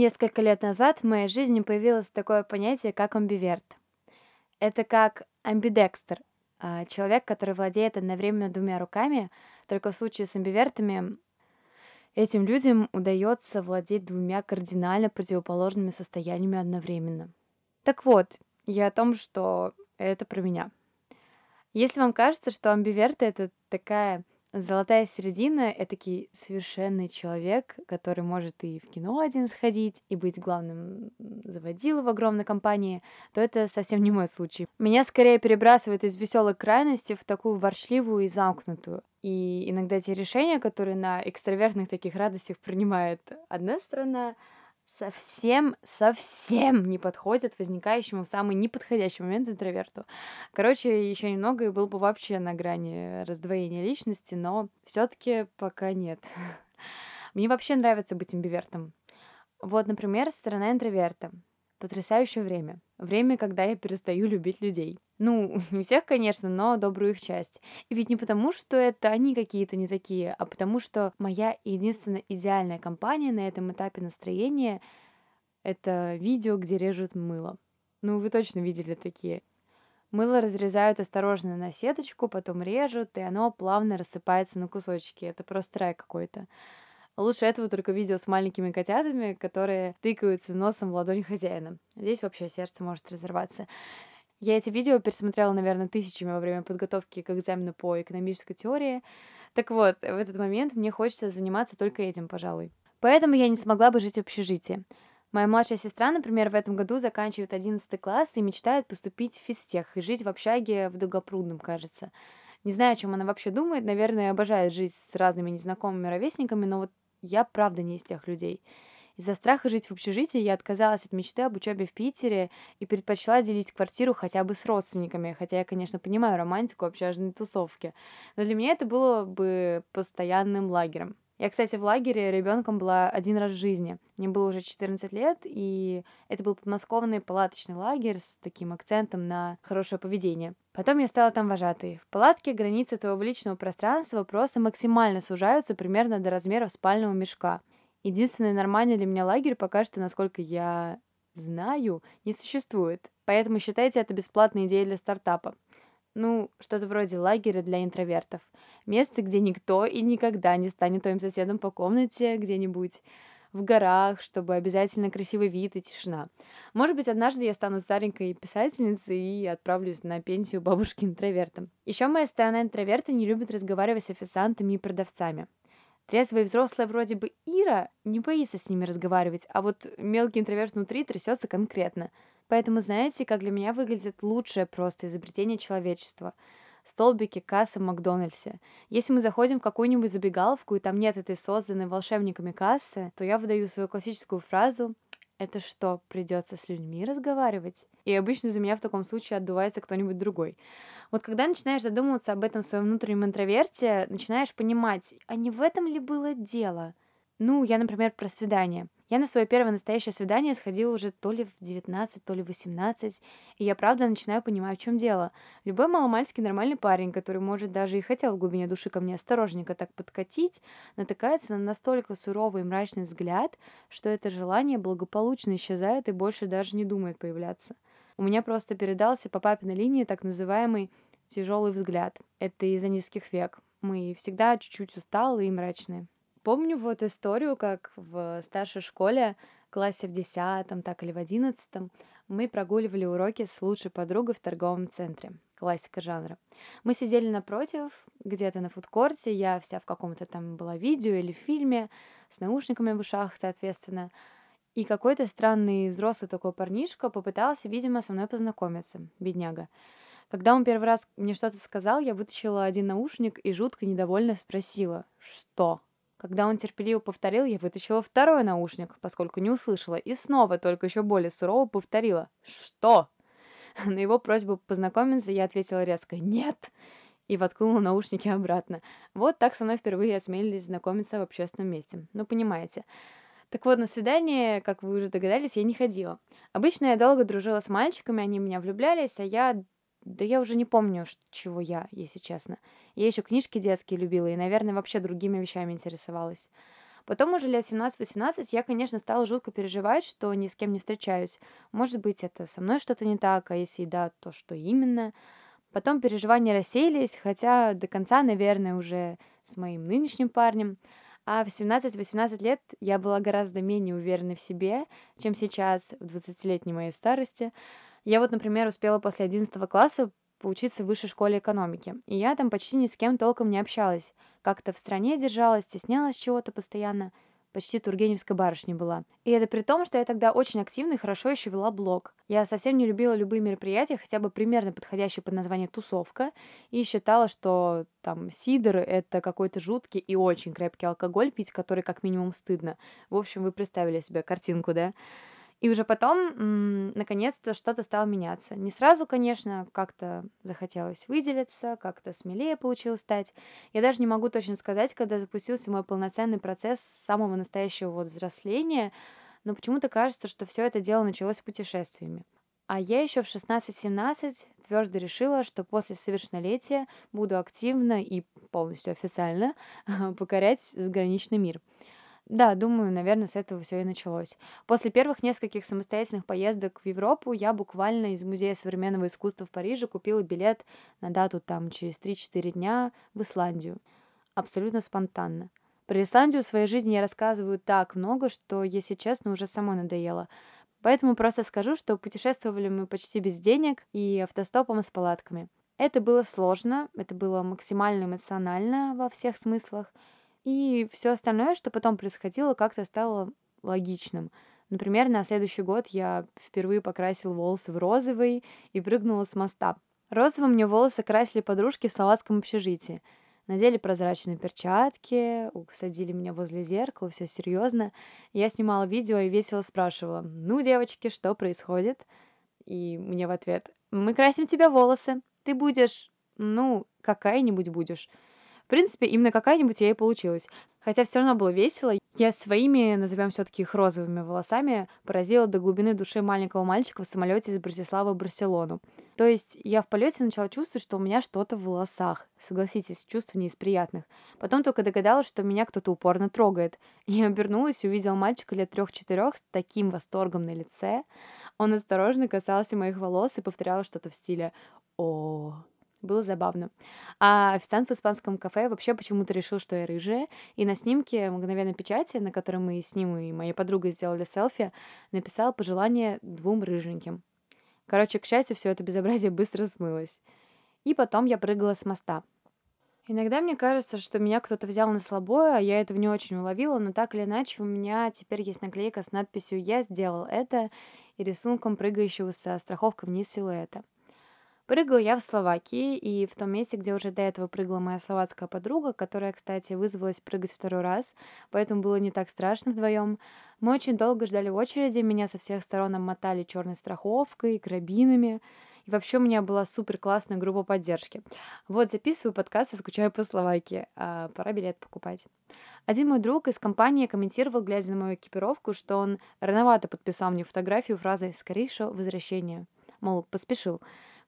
Несколько лет назад в моей жизни появилось такое понятие, как амбиверт. Это как амбидекстер, а, человек, который владеет одновременно двумя руками, только в случае с амбивертами этим людям удается владеть двумя кардинально противоположными состояниями одновременно. Так вот, я о том, что это про меня. Если вам кажется, что амбиверты это такая Золотая середина- этакий совершенный человек, который может и в кино один сходить, и быть главным заводилой в огромной компании, то это совсем не мой случай. Меня скорее перебрасывает из веселой крайности в такую ворчливую и замкнутую. И иногда те решения, которые на экстравертных таких радостях принимает одна страна, совсем, совсем не подходят возникающему в самый неподходящий момент интроверту. Короче, еще немного и был бы вообще на грани раздвоения личности, но все-таки пока нет. Мне вообще нравится быть имбивертом. Вот, например, сторона интроверта. Потрясающее время. Время, когда я перестаю любить людей. Ну, не всех, конечно, но добрую их часть. И ведь не потому, что это они какие-то не такие, а потому что моя единственная идеальная компания на этом этапе настроения — это видео, где режут мыло. Ну, вы точно видели такие. Мыло разрезают осторожно на сеточку, потом режут, и оно плавно рассыпается на кусочки. Это просто рай какой-то. Лучше этого только видео с маленькими котятами, которые тыкаются носом в ладонь хозяина. Здесь вообще сердце может разорваться. Я эти видео пересмотрела, наверное, тысячами во время подготовки к экзамену по экономической теории. Так вот, в этот момент мне хочется заниматься только этим, пожалуй. Поэтому я не смогла бы жить в общежитии. Моя младшая сестра, например, в этом году заканчивает 11 класс и мечтает поступить в физтех и жить в общаге в Долгопрудном, кажется. Не знаю, о чем она вообще думает, наверное, обожает жить с разными незнакомыми ровесниками, но вот я правда не из тех людей. Из-за страха жить в общежитии я отказалась от мечты об учебе в Питере и предпочла делить квартиру хотя бы с родственниками, хотя я, конечно, понимаю романтику общажной тусовки. Но для меня это было бы постоянным лагерем. Я, кстати, в лагере ребенком была один раз в жизни. Мне было уже 14 лет, и это был подмосковный палаточный лагерь с таким акцентом на хорошее поведение. Потом я стала там вожатой. В палатке границы твоего личного пространства просто максимально сужаются примерно до размеров спального мешка. Единственный нормальный для меня лагерь пока что, насколько я знаю, не существует. Поэтому считайте это бесплатной идеей для стартапа. Ну, что-то вроде лагеря для интровертов. Место, где никто и никогда не станет твоим соседом по комнате где-нибудь в горах, чтобы обязательно красивый вид и тишина. Может быть, однажды я стану старенькой писательницей и отправлюсь на пенсию бабушки интровертом. Еще моя сторона интроверта не любит разговаривать с официантами и продавцами. Трезвая и взрослая вроде бы Ира не боится с ними разговаривать, а вот мелкий интроверт внутри трясется конкретно – Поэтому знаете, как для меня выглядит лучшее просто изобретение человечества? Столбики кассы в Макдональдсе. Если мы заходим в какую-нибудь забегаловку, и там нет этой созданной волшебниками кассы, то я выдаю свою классическую фразу «Это что, придется с людьми разговаривать?» И обычно за меня в таком случае отдувается кто-нибудь другой. Вот когда начинаешь задумываться об этом своем внутреннем интроверте, начинаешь понимать, а не в этом ли было дело? Ну, я, например, про свидание – я на свое первое настоящее свидание сходила уже то ли в 19, то ли в 18, и я правда начинаю понимать, в чем дело. Любой маломальский нормальный парень, который, может, даже и хотел в глубине души ко мне осторожненько так подкатить, натыкается на настолько суровый и мрачный взгляд, что это желание благополучно исчезает и больше даже не думает появляться. У меня просто передался по папиной линии так называемый тяжелый взгляд. Это из-за низких век. Мы всегда чуть-чуть усталые и мрачные. Помню вот историю, как в старшей школе, классе в десятом, так или в одиннадцатом, мы прогуливали уроки с лучшей подругой в торговом центре. Классика жанра. Мы сидели напротив, где-то на фудкорте, я вся в каком-то там была видео или фильме, с наушниками в ушах, соответственно. И какой-то странный взрослый такой парнишка попытался, видимо, со мной познакомиться, бедняга. Когда он первый раз мне что-то сказал, я вытащила один наушник и жутко недовольно спросила «Что?». Когда он терпеливо повторил, я вытащила второй наушник, поскольку не услышала, и снова, только еще более сурово повторила «Что?». На его просьбу познакомиться я ответила резко «Нет!» и воткнула наушники обратно. Вот так со мной впервые осмелились знакомиться в общественном месте. Ну, понимаете. Так вот, на свидание, как вы уже догадались, я не ходила. Обычно я долго дружила с мальчиками, они меня влюблялись, а я да я уже не помню, чего я, если честно. Я еще книжки детские любила и, наверное, вообще другими вещами интересовалась. Потом уже лет 17-18 я, конечно, стала жутко переживать, что ни с кем не встречаюсь. Может быть, это со мной что-то не так, а если да, то что именно. Потом переживания рассеялись, хотя до конца, наверное, уже с моим нынешним парнем. А в 17-18 лет я была гораздо менее уверена в себе, чем сейчас, в 20-летней моей старости. Я вот, например, успела после 11 класса поучиться в высшей школе экономики, и я там почти ни с кем толком не общалась. Как-то в стране держалась, стеснялась чего-то постоянно — почти Тургеневской барышней была. И это при том, что я тогда очень активно и хорошо еще вела блог. Я совсем не любила любые мероприятия, хотя бы примерно подходящие под название «тусовка», и считала, что там сидр — это какой-то жуткий и очень крепкий алкоголь, пить который как минимум стыдно. В общем, вы представили себе картинку, да? И уже потом, наконец-то, что-то стало меняться. Не сразу, конечно, как-то захотелось выделиться, как-то смелее получилось стать. Я даже не могу точно сказать, когда запустился мой полноценный процесс самого настоящего вот взросления, но почему-то кажется, что все это дело началось путешествиями. А я еще в 16-17 твердо решила, что после совершеннолетия буду активно и полностью официально покорять заграничный мир – да, думаю, наверное, с этого все и началось. После первых нескольких самостоятельных поездок в Европу я буквально из Музея современного искусства в Париже купила билет на дату там через 3-4 дня в Исландию. Абсолютно спонтанно. Про Исландию в своей жизни я рассказываю так много, что, если честно, уже самой надоело. Поэтому просто скажу, что путешествовали мы почти без денег и автостопом с палатками. Это было сложно, это было максимально эмоционально во всех смыслах – и все остальное, что потом происходило, как-то стало логичным. Например, на следующий год я впервые покрасил волосы в розовый и прыгнула с моста. Розовым мне волосы красили подружки в словацком общежитии. Надели прозрачные перчатки, усадили меня возле зеркала, все серьезно. Я снимала видео и весело спрашивала, ну, девочки, что происходит? И мне в ответ, мы красим тебя волосы, ты будешь, ну, какая-нибудь будешь принципе, именно какая-нибудь я и получилась. Хотя все равно было весело. Я своими, назовем все-таки их розовыми волосами, поразила до глубины души маленького мальчика в самолете из Братиславы в Барселону. То есть я в полете начала чувствовать, что у меня что-то в волосах. Согласитесь, чувство не из приятных. Потом только догадалась, что меня кто-то упорно трогает. Я обернулась и увидела мальчика лет трех-четырех с таким восторгом на лице. Он осторожно касался моих волос и повторял что-то в стиле «О, было забавно. А официант в испанском кафе вообще почему-то решил, что я рыжая, и на снимке мгновенной печати, на которой мы с ним и моей подругой сделали селфи, написал пожелание двум рыженьким. Короче, к счастью, все это безобразие быстро смылось. И потом я прыгала с моста. Иногда мне кажется, что меня кто-то взял на слабое, а я этого не очень уловила, но так или иначе у меня теперь есть наклейка с надписью «Я сделал это» и рисунком прыгающего со страховкой вниз силуэта. Прыгала я в Словакии, и в том месте, где уже до этого прыгала моя словацкая подруга, которая, кстати, вызвалась прыгать второй раз, поэтому было не так страшно вдвоем. Мы очень долго ждали в очереди, меня со всех сторон обмотали черной страховкой, карабинами. И вообще у меня была супер классная группа поддержки. Вот записываю подкаст и скучаю по Словакии. А пора билет покупать. Один мой друг из компании комментировал, глядя на мою экипировку, что он рановато подписал мне фотографию фразой «скорейшего возвращения». Мол, поспешил.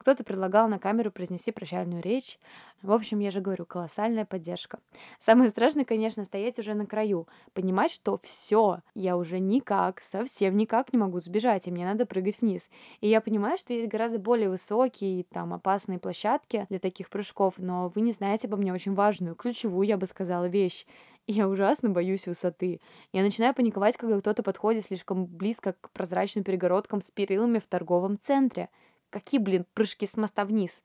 Кто-то предлагал на камеру произнести прощальную речь. В общем, я же говорю, колоссальная поддержка. Самое страшное, конечно, стоять уже на краю. Понимать, что все, я уже никак, совсем никак не могу сбежать, и мне надо прыгать вниз. И я понимаю, что есть гораздо более высокие, там, опасные площадки для таких прыжков, но вы не знаете обо мне очень важную, ключевую, я бы сказала, вещь. Я ужасно боюсь высоты. Я начинаю паниковать, когда кто-то подходит слишком близко к прозрачным перегородкам с перилами в торговом центре. Какие, блин, прыжки с моста вниз?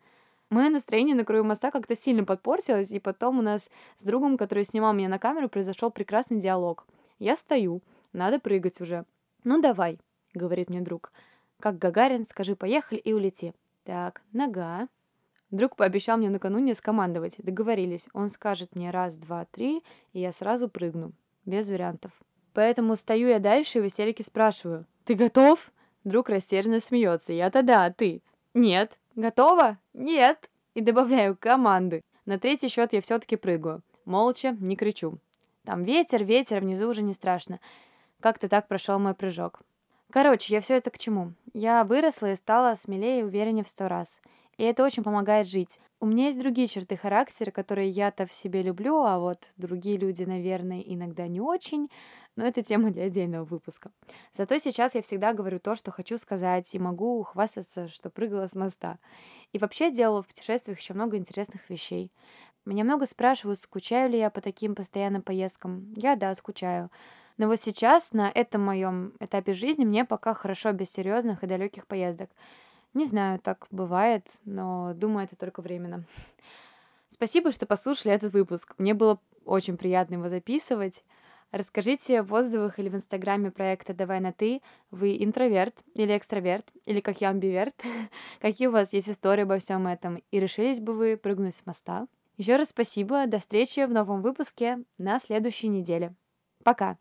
Мое настроение на краю моста как-то сильно подпортилось, и потом у нас с другом, который снимал меня на камеру, произошел прекрасный диалог. Я стою, надо прыгать уже. «Ну давай», — говорит мне друг. «Как Гагарин, скажи «поехали» и улети». Так, нога. Друг пообещал мне накануне скомандовать. Договорились. Он скажет мне раз, два, три, и я сразу прыгну. Без вариантов. Поэтому стою я дальше и в истерике спрашиваю. «Ты готов?» Друг растерянно смеется. Я-то да, а ты? Нет. Готова? Нет. И добавляю команды. На третий счет я все-таки прыгаю. Молча, не кричу. Там ветер, ветер, внизу уже не страшно. Как-то так прошел мой прыжок. Короче, я все это к чему? Я выросла и стала смелее и увереннее в сто раз. И это очень помогает жить. У меня есть другие черты характера, которые я-то в себе люблю, а вот другие люди, наверное, иногда не очень. Но это тема для отдельного выпуска. Зато сейчас я всегда говорю то, что хочу сказать, и могу хвастаться, что прыгала с моста. И вообще делала в путешествиях еще много интересных вещей. Меня много спрашивают, скучаю ли я по таким постоянным поездкам. Я, да, скучаю. Но вот сейчас, на этом моем этапе жизни, мне пока хорошо без серьезных и далеких поездок. Не знаю, так бывает, но думаю, это только временно. Спасибо, что послушали этот выпуск. Мне было очень приятно его записывать. Расскажите в отзывах или в инстаграме проекта «Давай на ты», вы интроверт или экстраверт, или как я амбиверт, какие у вас есть истории обо всем этом, и решились бы вы прыгнуть с моста. Еще раз спасибо, до встречи в новом выпуске на следующей неделе. Пока!